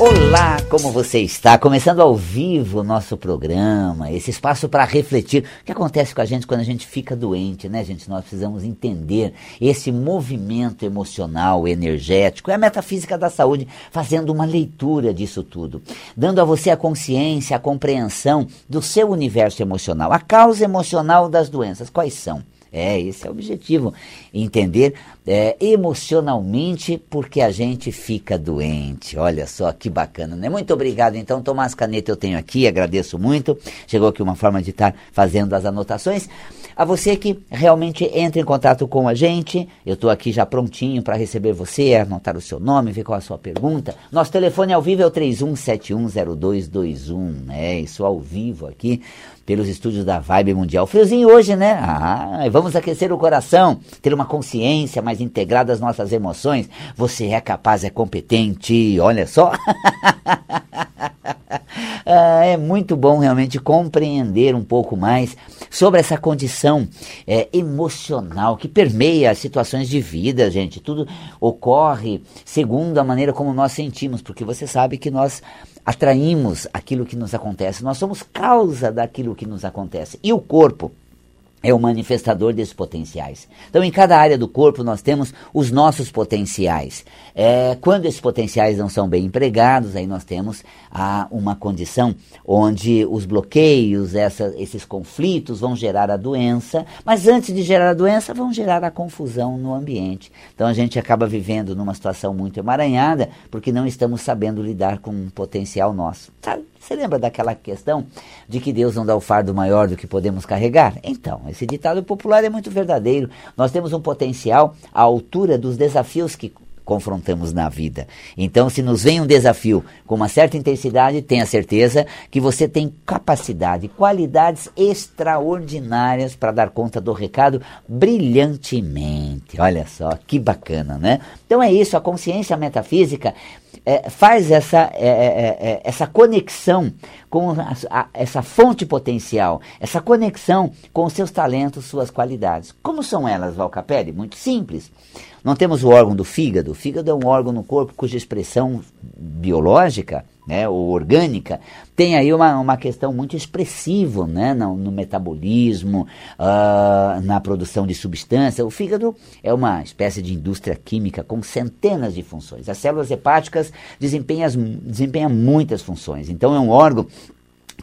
Olá, como você está? Começando ao vivo o nosso programa, esse espaço para refletir. O que acontece com a gente quando a gente fica doente, né, gente? Nós precisamos entender esse movimento emocional, energético, é a metafísica da saúde, fazendo uma leitura disso tudo, dando a você a consciência, a compreensão do seu universo emocional, a causa emocional das doenças. Quais são? É, esse é o objetivo. Entender é, emocionalmente porque a gente fica doente. Olha só que bacana, né? Muito obrigado. Então, Tomás Caneta eu tenho aqui, agradeço muito. Chegou aqui uma forma de estar fazendo as anotações. A você que realmente entra em contato com a gente, eu estou aqui já prontinho para receber você, anotar o seu nome, ver qual a sua pergunta. Nosso telefone ao vivo é o 31710221, né? Isso ao vivo aqui pelos estúdios da Vibe Mundial. Friozinho hoje, né? Ah, vamos aquecer o coração, ter uma consciência mais integrada às nossas emoções. Você é capaz, é competente, olha só. ah, é muito bom realmente compreender um pouco mais sobre essa condição é, emocional que permeia as situações de vida, gente. Tudo ocorre segundo a maneira como nós sentimos, porque você sabe que nós atraímos aquilo que nos acontece, nós somos causa daquilo que nos acontece. E o corpo é o manifestador desses potenciais. Então, em cada área do corpo, nós temos os nossos potenciais. É, quando esses potenciais não são bem empregados, aí nós temos a, uma condição onde os bloqueios, essa, esses conflitos vão gerar a doença, mas antes de gerar a doença, vão gerar a confusão no ambiente. Então, a gente acaba vivendo numa situação muito emaranhada porque não estamos sabendo lidar com um potencial nosso. Sabe? Você lembra daquela questão de que Deus não dá o fardo maior do que podemos carregar? Então, esse ditado popular é muito verdadeiro. Nós temos um potencial à altura dos desafios que confrontamos na vida. Então, se nos vem um desafio com uma certa intensidade, tenha certeza que você tem capacidade, qualidades extraordinárias para dar conta do recado brilhantemente. Olha só, que bacana, né? Então é isso, a consciência metafísica é, faz essa, é, é, é, é essa conexão com a, a, essa fonte potencial, essa conexão com seus talentos, suas qualidades. Como são elas, Valcapelli? Muito simples. Não temos o órgão do fígado. O fígado é um órgão no corpo cuja expressão biológica né, ou orgânica, tem aí uma, uma questão muito expressiva né, no, no metabolismo, uh, na produção de substância. O fígado é uma espécie de indústria química com centenas de funções. As células hepáticas desempenham, desempenham muitas funções. Então, é um órgão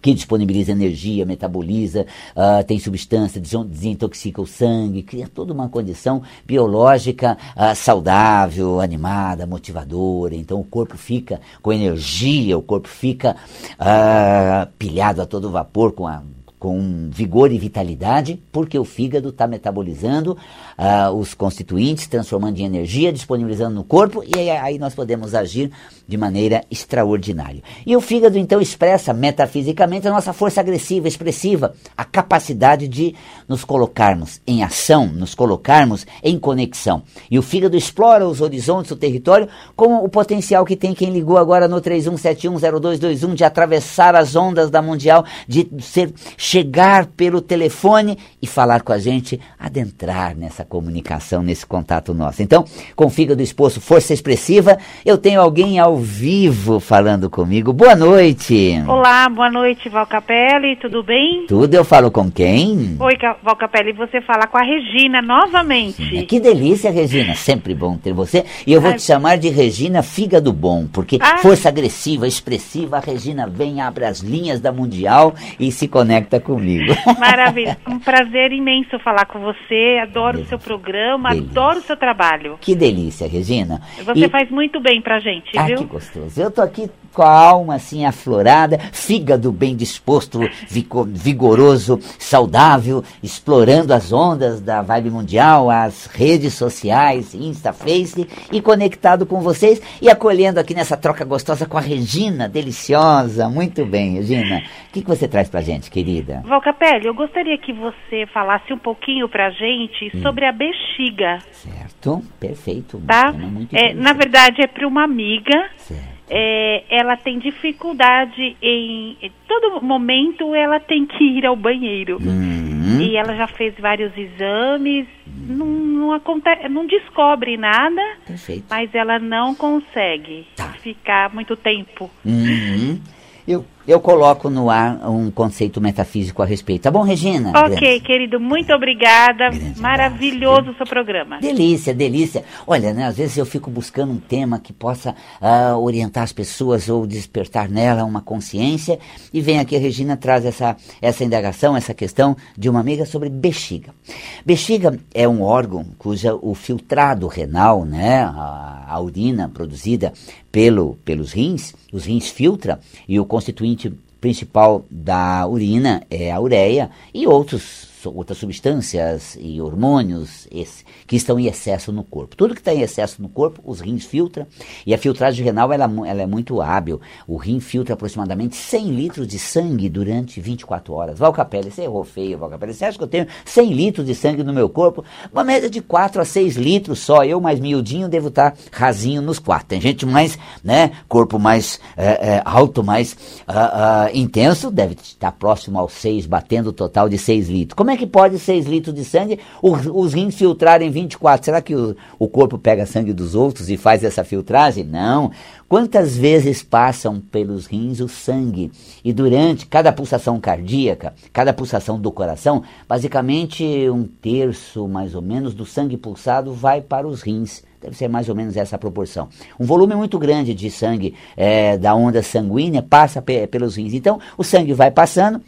que disponibiliza energia, metaboliza, uh, tem substância, desintoxica o sangue, cria toda uma condição biológica uh, saudável, animada, motivadora. Então o corpo fica com energia, o corpo fica uh, pilhado a todo vapor com a com vigor e vitalidade, porque o fígado está metabolizando uh, os constituintes, transformando em energia, disponibilizando no corpo, e aí, aí, nós podemos agir de maneira extraordinária. E o fígado então expressa metafisicamente a nossa força agressiva, expressiva, a capacidade de nos colocarmos em ação, nos colocarmos em conexão. E o fígado explora os horizontes do território com o potencial que tem quem ligou agora no 31710221 de atravessar as ondas da mundial, de ser chegar pelo telefone e falar com a gente, adentrar nessa comunicação, nesse contato nosso. Então, com o fígado exposto, força expressiva, eu tenho alguém ao vivo falando comigo. Boa noite. Olá, boa noite, Valcapelli, tudo bem? Tudo, eu falo com quem? Oi, Valcapelli, você fala com a Regina novamente. Regina, que delícia, Regina, sempre bom ter você. E eu vou Ai. te chamar de Regina Fígado Bom, porque Ai. força agressiva, expressiva, a Regina vem, abre as linhas da Mundial e se conecta comigo. Maravilha. Um prazer imenso falar com você. Adoro o seu programa, delícia. adoro o seu trabalho. Que delícia, Regina. Você e... faz muito bem pra gente, ah, viu? que gostoso. Eu tô aqui com a alma assim aflorada, fígado bem disposto, vigoroso, saudável, explorando as ondas da vibe mundial, as redes sociais, Insta, Face e conectado com vocês e acolhendo aqui nessa troca gostosa com a Regina, deliciosa. Muito bem, Regina. O que, que você traz pra gente, querida? Valcapelli, eu gostaria que você falasse um pouquinho pra gente hum. sobre a bexiga. Certo, perfeito. Tá? É, na verdade, é para uma amiga. Certo é, ela tem dificuldade em, em, todo momento ela tem que ir ao banheiro Uhum. e ela já fez vários exames não, não acontece não descobre nada Perfeito. mas ela não consegue Tá. ficar muito tempo Uhum. Eu, eu coloco no ar um conceito metafísico a respeito. Tá bom, Regina? ok Grande. querido muito obrigada Grande maravilhoso o seu programa Delícia, delícia. Olha, né, às vezes eu fico buscando um tema que possa ah, orientar as pessoas ou despertar nela uma consciência e vem aqui a Regina traz essa, essa indagação, essa questão de uma amiga sobre bexiga. Bexiga é um órgão cuja o filtrado renal, né, a, a urina produzida pelo, pelos rins, os rins filtra e o constituinte principal da urina é a ureia e outros outras substâncias e hormônios esse, que estão em excesso no corpo. Tudo que está em excesso no corpo, os rins filtram e a filtragem renal ela, ela é muito hábil. O rim filtra aproximadamente 100 litros de sangue durante 24 horas. Valcapelli, você errou feio, Valcapelli. Você acha que eu tenho 100 litros de sangue no meu corpo? Uma média de 4 a 6 litros só. Eu mais miudinho devo estar rasinho nos 4. Tem gente mais, né, corpo mais é, é, alto, mais ah, ah, intenso, deve estar próximo aos 6, batendo o total de 6 litros. Como é que pode 6 litros de sangue os, os rins filtrarem 24? Será que o, o corpo pega sangue dos outros e faz essa filtragem? Não. Quantas vezes passam pelos rins o sangue? E durante cada pulsação cardíaca, cada pulsação do coração, basicamente um terço mais ou menos do sangue pulsado vai para os rins. Deve ser mais ou menos essa proporção. Um volume muito grande de sangue é, da onda sanguínea passa pe pelos rins. Então, o sangue vai passando,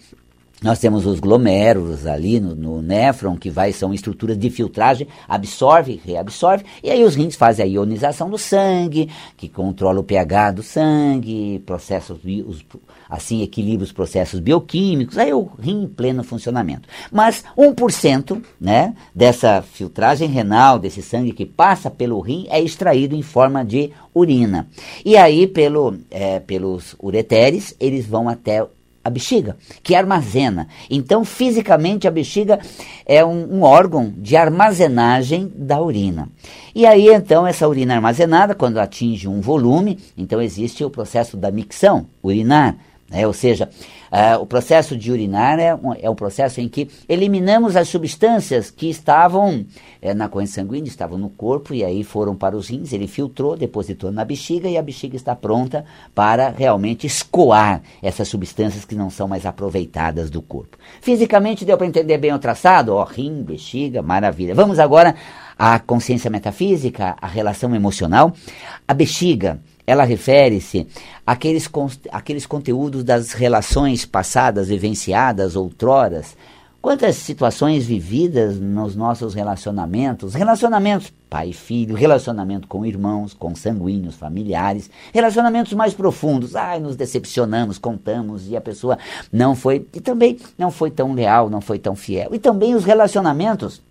nós temos os glomérulos ali no, no néfron, que vai, são estruturas de filtragem, absorve, reabsorve, e aí os rins fazem a ionização do sangue, que controla o pH do sangue, processos, os, assim equilibra os processos bioquímicos, aí o rim em pleno funcionamento. Mas 1% né, dessa filtragem renal, desse sangue que passa pelo rim, é extraído em forma de urina. E aí, pelo, é, pelos ureteres, eles vão até a bexiga, que armazena. Então, fisicamente, a bexiga é um, um, órgão de armazenagem da urina. E aí, então, essa urina armazenada, quando atinge um volume, então existe o processo da micção urinar. Né? Ou seja, uh, o processo de urinar é um, é um processo em que eliminamos as substâncias que estavam é, na corrente sanguínea, estavam no corpo e aí foram para os rins, ele filtrou, depositou na bexiga e a bexiga está pronta para realmente escoar essas substâncias que não são mais aproveitadas do corpo. Fisicamente deu para entender bem o traçado? Ó, rim, bexiga, maravilha. Vamos agora à consciência metafísica, à relação emocional. A bexiga, ela refere-se àqueles, àqueles conteúdos das relações passadas, vivenciadas, outroras. Quantas situações vividas nos nossos relacionamentos, relacionamentos pai e filho, relacionamento com irmãos, com sanguíneos, familiares, relacionamentos mais profundos. Ai, nos decepcionamos, contamos e a pessoa não foi, e também não foi tão leal, não foi tão fiel. E também os relacionamentos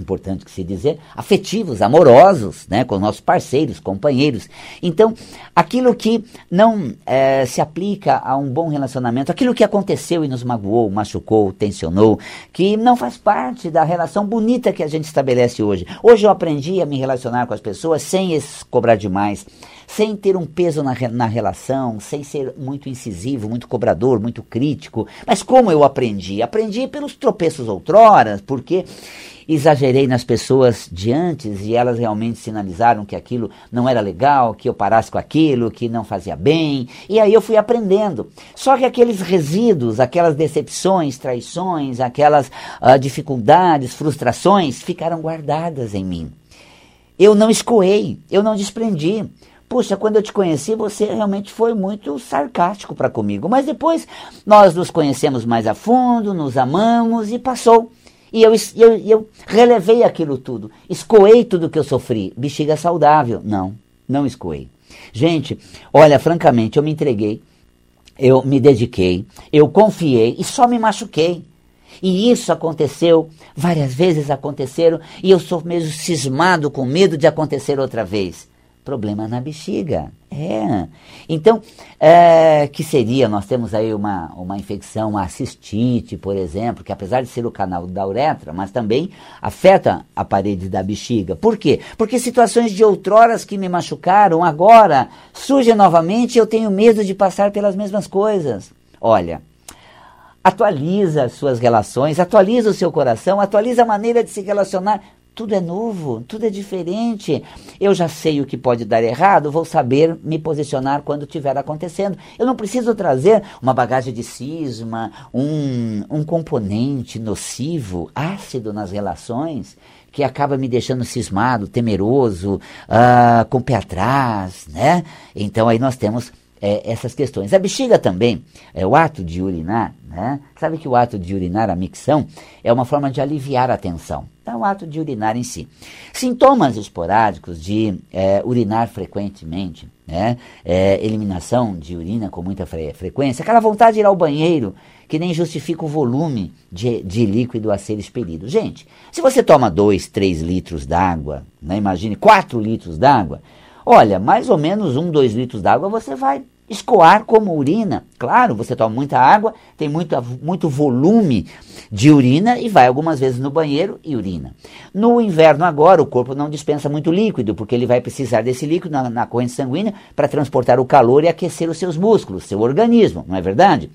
importante que se dizer, afetivos, amorosos, né, com nossos parceiros, companheiros. Então, aquilo que não é, se aplica a um bom relacionamento, aquilo que aconteceu e nos magoou, machucou, tensionou, que não faz parte da relação bonita que a gente estabelece hoje. Hoje eu aprendi a me relacionar com as pessoas sem cobrar demais, sem ter um peso na, na relação, sem ser muito incisivo, muito cobrador, muito crítico. Mas como eu aprendi? Aprendi pelos tropeços outroras, porque exagerei nas pessoas de antes e elas realmente sinalizaram que aquilo não era legal, que eu parasse com aquilo, que não fazia bem. E aí eu fui aprendendo. Só que aqueles resíduos, aquelas decepções, traições, aquelas uh, dificuldades, frustrações ficaram guardadas em mim. Eu não escoei, eu não desprendi. Puxa, quando eu te conheci, você realmente foi muito sarcástico para comigo. Mas depois nós nos conhecemos mais a fundo, nos amamos e passou. E eu, eu, eu relevei aquilo tudo. Escoei tudo que eu sofri. Bexiga saudável. Não, não escoei. Gente, olha, francamente, eu me entreguei, eu me dediquei, eu confiei e só me machuquei. E isso aconteceu, várias vezes aconteceram, e eu sou mesmo cismado com medo de acontecer outra vez. Problema na bexiga. É. Então, é, que seria, nós temos aí uma, uma infecção, uma cistite, por exemplo, que apesar de ser o canal da uretra, mas também afeta a parede da bexiga. Por quê? Porque situações de outroras que me machucaram, agora surgem novamente e eu tenho medo de passar pelas mesmas coisas. Olha, atualiza as suas relações, atualiza o seu coração, atualiza a maneira de se relacionar tudo é novo, tudo é diferente. Eu já sei o que pode dar errado, vou saber me posicionar quando estiver acontecendo. Eu não preciso trazer uma bagagem de cisma, um, um componente nocivo, ácido nas relações, que acaba me deixando cismado, temeroso, uh, com o pé atrás, né? Então aí nós temos é, essas questões. A bexiga também, é, o ato de urinar, né? Sabe que o ato de urinar, a micção, é uma forma de aliviar a tensão. Então, o ato de urinar em si. Sintomas esporádicos de é, urinar frequentemente, né? É, eliminação de urina com muita fre frequência, aquela vontade de ir ao banheiro que nem justifica o volume de, de líquido a ser expelido. Gente, se você toma 2, 3 litros d'água, né? imagine 4 litros d'água, olha, mais ou menos 1, 2 litros d'água você vai escoar como urina. Claro, você toma muita água, tem muita, muito volume de urina e vai algumas vezes no banheiro e urina. No inverno agora, o corpo não dispensa muito líquido, porque ele vai precisar desse líquido na, na corrente sanguínea para transportar o calor e aquecer os seus músculos, seu organismo, não é verdade?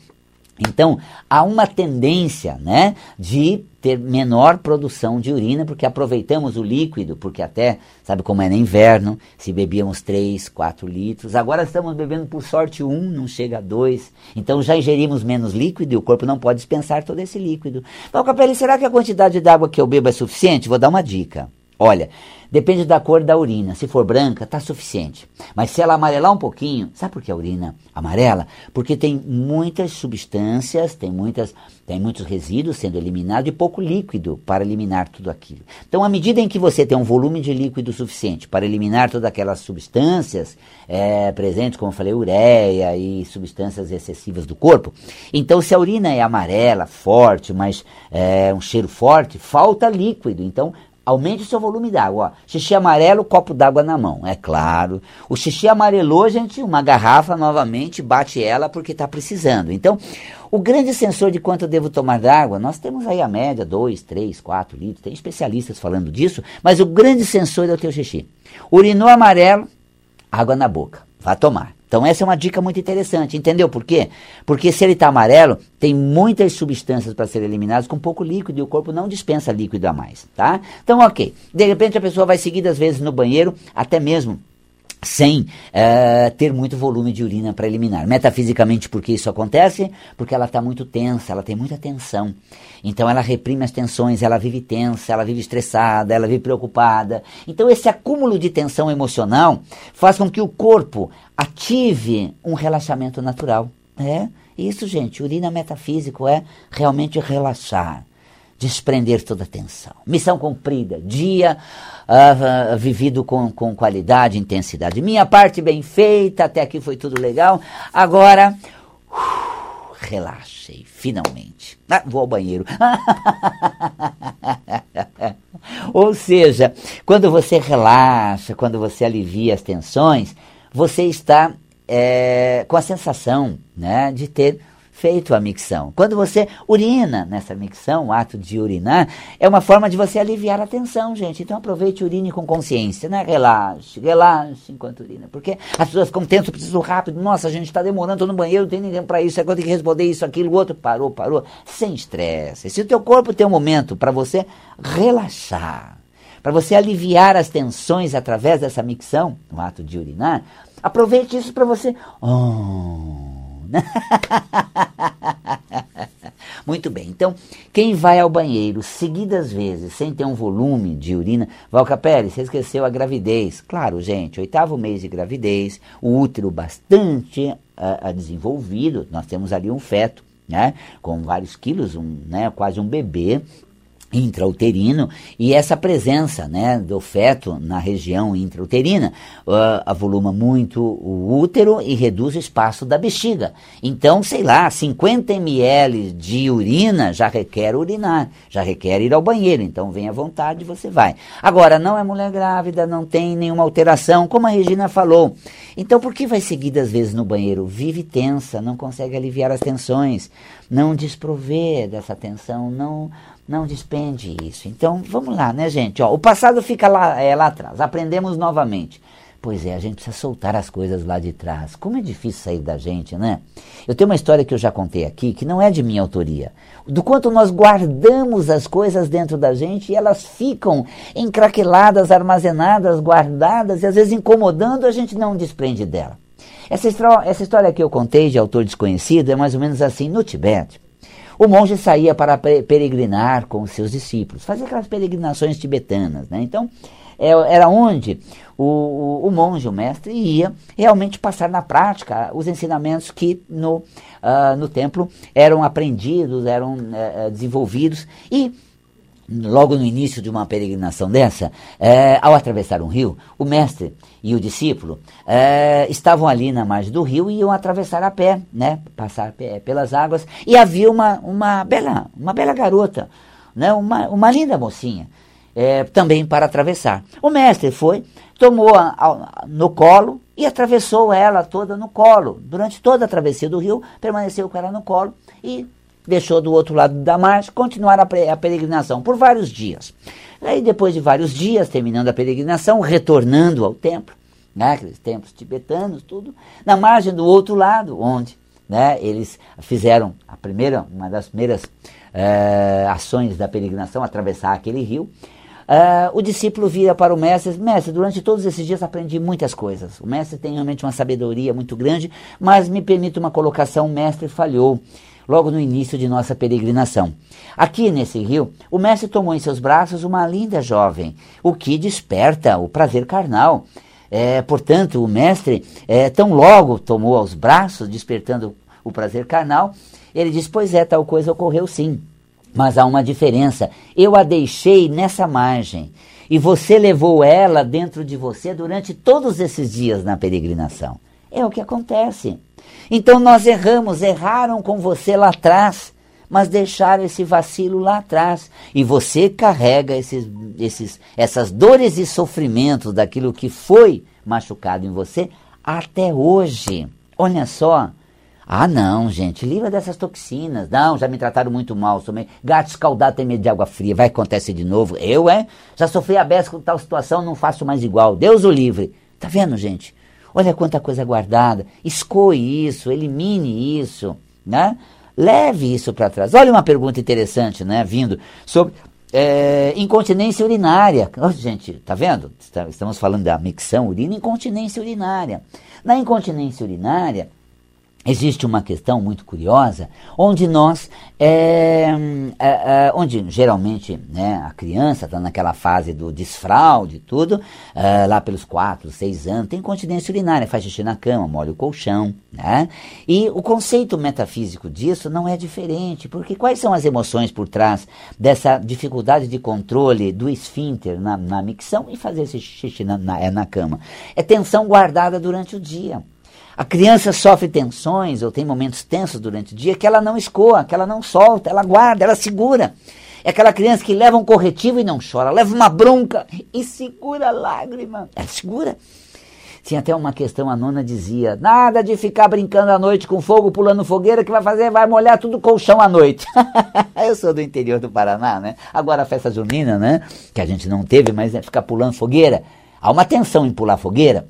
Então, há uma tendência né, de ter menor produção de urina, porque aproveitamos o líquido, porque até, sabe como é no inverno, se bebíamos 3, 4 litros, agora estamos bebendo por sorte 1, não chega a 2, então já ingerimos menos líquido e o corpo não pode dispensar todo esse líquido. Então, Capelli, será que a quantidade de água que eu bebo é suficiente? Vou dar uma dica. Olha, depende da cor da urina. Se for branca, está suficiente. Mas se ela amarelar um pouquinho, sabe por que a urina amarela? Porque tem muitas substâncias, tem, muitas, tem muitos resíduos sendo eliminados e pouco líquido para eliminar tudo aquilo. Então, à medida em que você tem um volume de líquido suficiente para eliminar todas aquelas substâncias é, presentes, como eu falei, ureia e substâncias excessivas do corpo, então se a urina é amarela, forte, mas é, um cheiro forte, falta líquido. Então, Aumente o seu volume d'água. Xixi amarelo, copo d'água na mão, é claro. O xixi amarelou, gente, uma garrafa novamente, bate ela porque está precisando. Então, o grande sensor de quanto eu devo tomar d'água, nós temos aí a média, 2, 3, 4 litros, tem especialistas falando disso, mas o grande sensor é o teu xixi. Urinou amarelo, água na boca, vá tomar. Então essa é uma dica muito interessante, entendeu por quê? Porque se ele está amarelo, tem muitas substâncias para serem eliminadas com pouco líquido e o corpo não dispensa líquido a mais, tá? Então ok, de repente a pessoa vai seguidas vezes no banheiro, até mesmo sem uh, ter muito volume de urina para eliminar. Metafisicamente, por que isso acontece? Porque ela está muito tensa, ela tem muita tensão. Então ela reprime as tensões, ela vive tensa, ela vive estressada, ela vive preocupada. Então esse acúmulo de tensão emocional faz com que o corpo ative um relaxamento natural. É isso, gente. Urina metafísico é realmente relaxar desprender toda a tensão. Missão cumprida, dia uh, uh, vivido com, com qualidade, intensidade. Minha parte bem feita, até aqui foi tudo legal. Agora, uh, relaxei, finalmente. Ah, vou ao banheiro. Ou seja, quando você relaxa, quando você alivia as tensões, você está é, com a sensação né, de ter feito a micção. Quando você urina nessa micção, o ato de urinar, é uma forma de você aliviar a tensão, gente. Então aproveite e urine com consciência, né? Relaxe, relaxe enquanto urina. Porque as pessoas ficam tensas, precisam rápido. Nossa, a gente está demorando, estou no banheiro, não tem ninguém para isso, agora tem que responder isso, aquilo, o outro. Parou, parou. Sem estresse. Se o teu corpo tem um momento para você relaxar, para você aliviar as tensões através dessa micção, no ato de urinar, aproveite isso para você. Oh, Muito bem, então, quem vai ao banheiro seguidas vezes sem ter um volume de urina, Valcapelli, você esqueceu a gravidez. Claro, gente, oitavo mês de gravidez, o útero bastante uh, desenvolvido, nós temos ali um feto, né, com vários quilos, um, né, quase um bebê, intrauterino e essa presença né, do feto na região intrauterina uh, avoluma muito o útero e reduz o espaço da bexiga. Então, sei lá, 50 ml de urina já requer urinar, já requer ir ao banheiro. Então, vem à vontade, você vai. Agora, não é mulher grávida, não tem nenhuma alteração, como a Regina falou. Então, por que vai seguidas vezes no banheiro? Vive tensa, não consegue aliviar as tensões, não desprover dessa tensão, não não despende isso. Então, vamos lá, né, gente? Ó, o passado fica lá, é, lá atrás. Aprendemos novamente. Pois é, a gente precisa soltar as coisas lá de trás. Como é difícil sair da gente, né? Eu tenho uma história que eu já contei aqui, que não é de minha autoria. Do quanto nós guardamos as coisas dentro da gente e elas ficam encraqueladas, armazenadas, guardadas e às vezes incomodando, a gente não desprende dela. Essa, essa história que eu contei de autor desconhecido é mais ou menos assim no Tibete. O monge saía para peregrinar com os seus discípulos, fazia aquelas peregrinações tibetanas. Né? Então, é, era onde o, o, monge, o mestre, ia realmente passar na prática os ensinamentos que no, uh, no templo eram aprendidos, eram uh, desenvolvidos. E logo no início de uma peregrinação dessa, é, ao atravessar um rio, o mestre e o discípulo é, estavam ali na margem do rio e iam atravessar a pé, né, passar pé, pelas águas, e havia uma, uma, bela, uma bela garota, né, uma, uma linda mocinha, é, também para atravessar. O mestre foi, tomou a, a, no colo e atravessou ela toda no colo. Durante toda a travessia do rio, permaneceu com ela no colo e deixou do outro lado da margem, continuar a, a peregrinação por vários dias. Aí, depois de vários dias, terminando a peregrinação, retornando ao templo, né, aqueles templos tibetanos, tudo, na margem do outro lado, onde né, eles fizeram a primeira, uma das primeiras é, ações da peregrinação, atravessar aquele rio. Uh, o discípulo vira para o mestre, mestre, durante todos esses dias aprendi muitas coisas. O mestre tem realmente uma sabedoria muito grande, mas me permite uma colocação, o mestre falhou logo no início de nossa peregrinação. Aqui nesse rio, o mestre tomou em seus braços uma linda jovem, o que desperta o prazer carnal. É, portanto, o mestre, é, tão logo tomou aos braços, despertando o prazer carnal, ele diz: Pois é, tal coisa ocorreu sim. Mas há uma diferença. Eu a deixei nessa margem e você levou ela dentro de você durante todos esses dias na peregrinação. É o que acontece. Então nós erramos, erraram com você lá atrás, mas deixaram esse vacilo lá atrás. E você carrega esses, esses, essas dores e sofrimentos daquilo que foi machucado em você até hoje. Olha só. Ah, não, gente, livra dessas toxinas. Não, já me trataram muito mal. Somei... Gato escaldado tem medo de água fria. Vai acontecer de novo. Eu, é? Já sofri a beça com tal situação, não faço mais igual. Deus o livre. Tá vendo, gente? Olha quanta coisa guardada. Escoe isso, elimine isso, né? Leve isso para trás. Olha uma pergunta interessante, né? Vindo sobre é, incontinência urinária. Oh, gente, tá vendo? Estamos falando da micção urina, incontinência urinária. Na incontinência urinária, existe uma questão muito curiosa, onde nós, é, é, é, onde geralmente né, a criança está naquela fase do desfraude tudo, é, lá pelos 4, 6 anos, tem continência urinária, faz xixi na cama, molha o colchão, né? E o conceito metafísico disso não é diferente, porque quais são as emoções por trás dessa dificuldade de controle do esfíncter na, na micção e fazer esse xixi na, na, é na cama? É tensão guardada durante o dia. A criança sofre tensões ou tem momentos tensos durante o dia que ela não escoa, que ela não solta, ela guarda, ela segura. É aquela criança que leva um corretivo e não chora, leva uma bronca e segura a lágrima. Ela segura. Tinha até uma questão, a nona dizia: nada de ficar brincando à noite com fogo, pulando fogueira, que vai fazer, vai molhar tudo o colchão à noite. Eu sou do interior do Paraná, né? Agora a festa junina, né? Que a gente não teve, mas é ficar pulando fogueira. Há uma tensão em pular fogueira.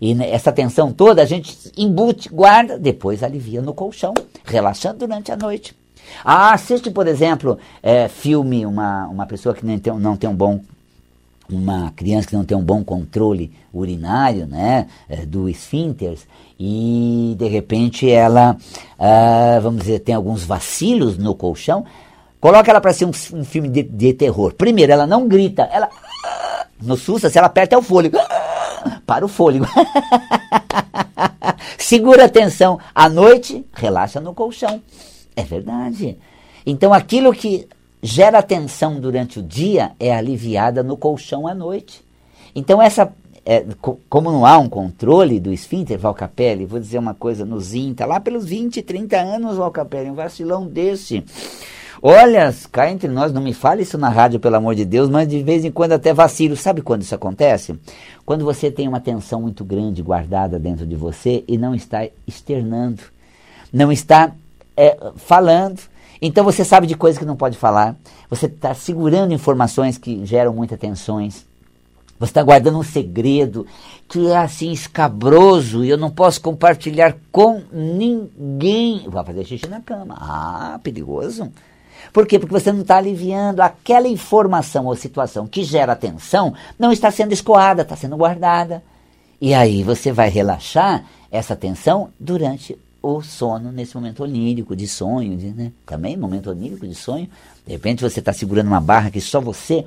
E essa tensão toda a gente embute, guarda, depois alivia no colchão, relaxando durante a noite. Ah, assiste, por exemplo, é, filme, uma, uma pessoa que não tem, não tem um bom uma criança que não tem um bom controle urinário, né, é, do esfíncter, e de repente ela, ah, vamos dizer, tem alguns vacilos no colchão, coloca ela para ser um, um filme de, de, terror. Primeiro, ela não grita, ela no susto, se ela aperta é o fôlego para o fôlego. Segura a tensão. À noite, relaxa no colchão. É verdade. Então aquilo que gera tensão durante o dia é aliviada no colchão à noite. Então, essa, é, como não há um controle do esfíncter, Valcapelli, vou dizer uma coisa no Zinta, lá pelos 20, 30 anos, Valcapelli, um vacilão desse. Olha, cá entre nós, não me fale isso na rádio, pelo amor de Deus, mas de vez em quando até vacilo. Sabe quando isso acontece? Quando você tem uma tensão muito grande guardada dentro de você e não está externando, não está é, falando. Então você sabe de coisas que não pode falar, você está segurando informações que geram muitas tensões. Você está guardando um segredo que é assim escabroso e eu não posso compartilhar com ninguém. Vai fazer xixi na cama. Ah, perigoso. Por quê? Porque você não está aliviando aquela informação ou situação que gera tensão, não está sendo escoada, está sendo guardada. E aí você vai relaxar essa tensão durante o sono, nesse momento onírico de sonho, de, né? também momento onírico de sonho. De repente você está segurando uma barra que só você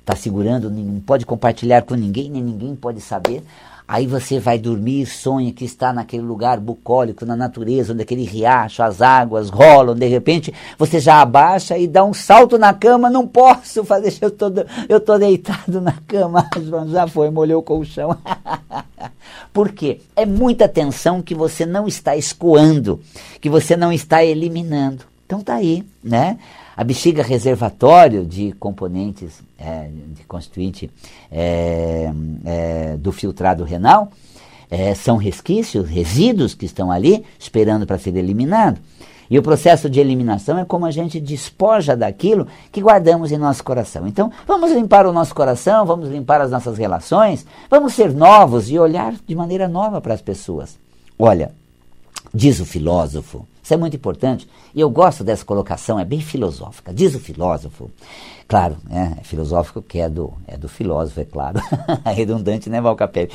está segurando, não pode compartilhar com ninguém, nem ninguém pode saber. Aí você vai dormir sonha que está naquele lugar bucólico, na natureza, onde aquele riacho, as águas rolam, de repente você já abaixa e dá um salto na cama, não posso fazer, eu tô, eu tô deitado na cama, já foi, molhou o colchão. Por quê? É muita tensão que você não está escoando, que você não está eliminando. Então tá aí, né? A bexiga reservatório de componentes, é, de constituinte é, é, do filtrado renal, é, são resquícios, resíduos que estão ali esperando para ser eliminado. E o processo de eliminação é como a gente despoja daquilo que guardamos em nosso coração. Então, vamos limpar o nosso coração, vamos limpar as nossas relações, vamos ser novos e olhar de maneira nova para as pessoas. Olha, diz o filósofo isso é muito importante. E eu gosto dessa colocação, é bem filosófica. Diz o filósofo, claro, é, é filosófico que é do, é do filósofo, é claro. Redundante, né, Valcapelli?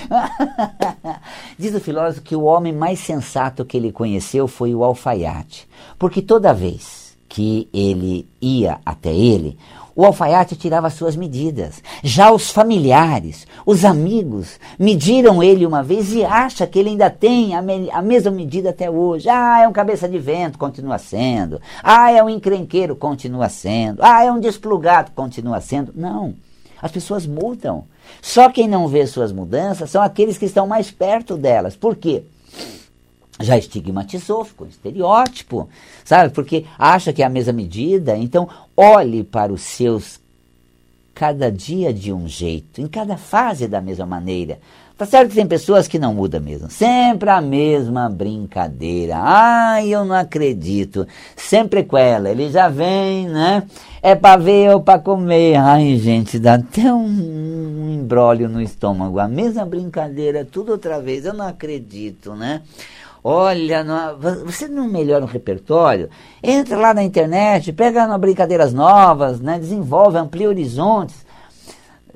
Diz o filósofo que o homem mais sensato que ele conheceu foi o alfaiate. Porque toda vez que ele ia até ele, o alfaiate tirava suas medidas. Já os familiares, os amigos, mediram ele uma vez e acha que ele ainda tem a, me a mesma medida até hoje. Ah, é um cabeça de vento, continua sendo. Ah, é um encrenqueiro, continua sendo. Ah, é um desplugado, continua sendo. Não. As pessoas mudam. Só quem não vê suas mudanças são aqueles que estão mais perto delas. Por quê? Já estigmatizou, ficou um estereótipo, sabe? Porque acha que é a mesma medida. Então, olhe para os seus cada dia de um jeito, em cada fase da mesma maneira. Tá certo que tem pessoas que não mudam mesmo. Sempre a mesma brincadeira. Ai, eu não acredito. Sempre com ela. Ele já vem, né? É para ver ou para comer. Ai, gente, dá até um embrólio no estômago. A mesma brincadeira, tudo outra vez. Eu não acredito, né? Olha, você não melhora o repertório? Entra lá na internet, pega brincadeiras novas, né? desenvolve, amplia horizontes.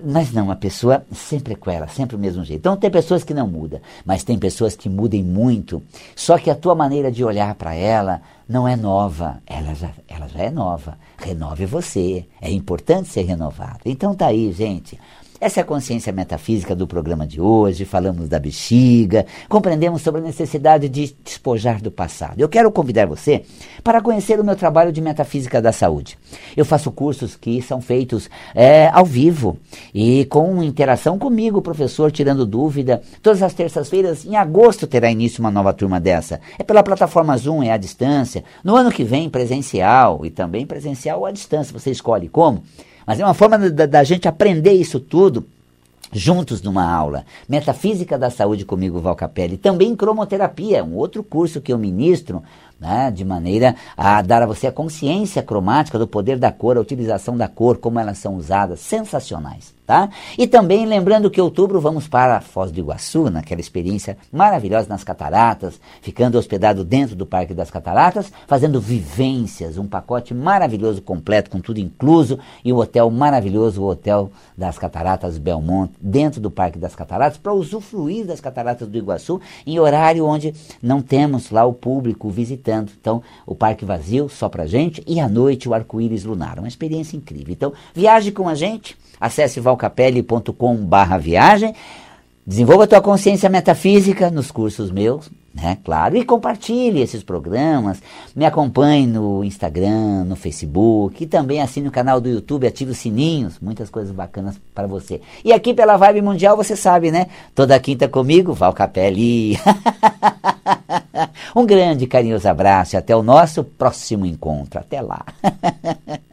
Mas não, a pessoa sempre é com ela, sempre o mesmo jeito. Então tem pessoas que não mudam, mas tem pessoas que mudem muito. Só que a tua maneira de olhar para ela não é nova, ela já, ela já é nova. Renove você, é importante ser renovado. Então tá aí, gente. Essa é a consciência metafísica do programa de hoje. Falamos da bexiga, compreendemos sobre a necessidade de despojar do passado. Eu quero convidar você para conhecer o meu trabalho de metafísica da saúde. Eu faço cursos que são feitos é, ao vivo e com interação comigo, professor, tirando dúvida. Todas as terças-feiras, em agosto, terá início uma nova turma dessa. É pela plataforma Zoom, é à distância. No ano que vem, presencial e também presencial à distância. Você escolhe como. Mas é uma forma da, da gente aprender isso tudo juntos numa aula. Metafísica da Saúde comigo, Val Capelli. Também cromoterapia, um outro curso que eu ministro né, de maneira a dar a você a consciência cromática do poder da cor, a utilização da cor, como elas são usadas, sensacionais. Tá? E também lembrando que em outubro vamos para Foz do Iguaçu, naquela experiência maravilhosa nas cataratas, ficando hospedado dentro do Parque das Cataratas, fazendo vivências, um pacote maravilhoso completo com tudo incluso e o um hotel maravilhoso, o Hotel das Cataratas Belmont, dentro do Parque das Cataratas, para usufruir das Cataratas do Iguaçu em horário onde não temos lá o público visitando. Então, o parque vazio só para gente e à noite o arco-íris lunar, uma experiência incrível. Então, viaje com a gente Acesse valcapelli.com barra viagem. Desenvolva a tua consciência metafísica nos cursos meus, né? Claro, e compartilhe esses programas, me acompanhe no Instagram, no Facebook e também assine o canal do YouTube, ative os sininhos, muitas coisas bacanas para você. E aqui pela Vibe Mundial, você sabe, né? Toda quinta comigo, Val Capelli. um grande carinhoso abraço e até o nosso próximo encontro. Até lá.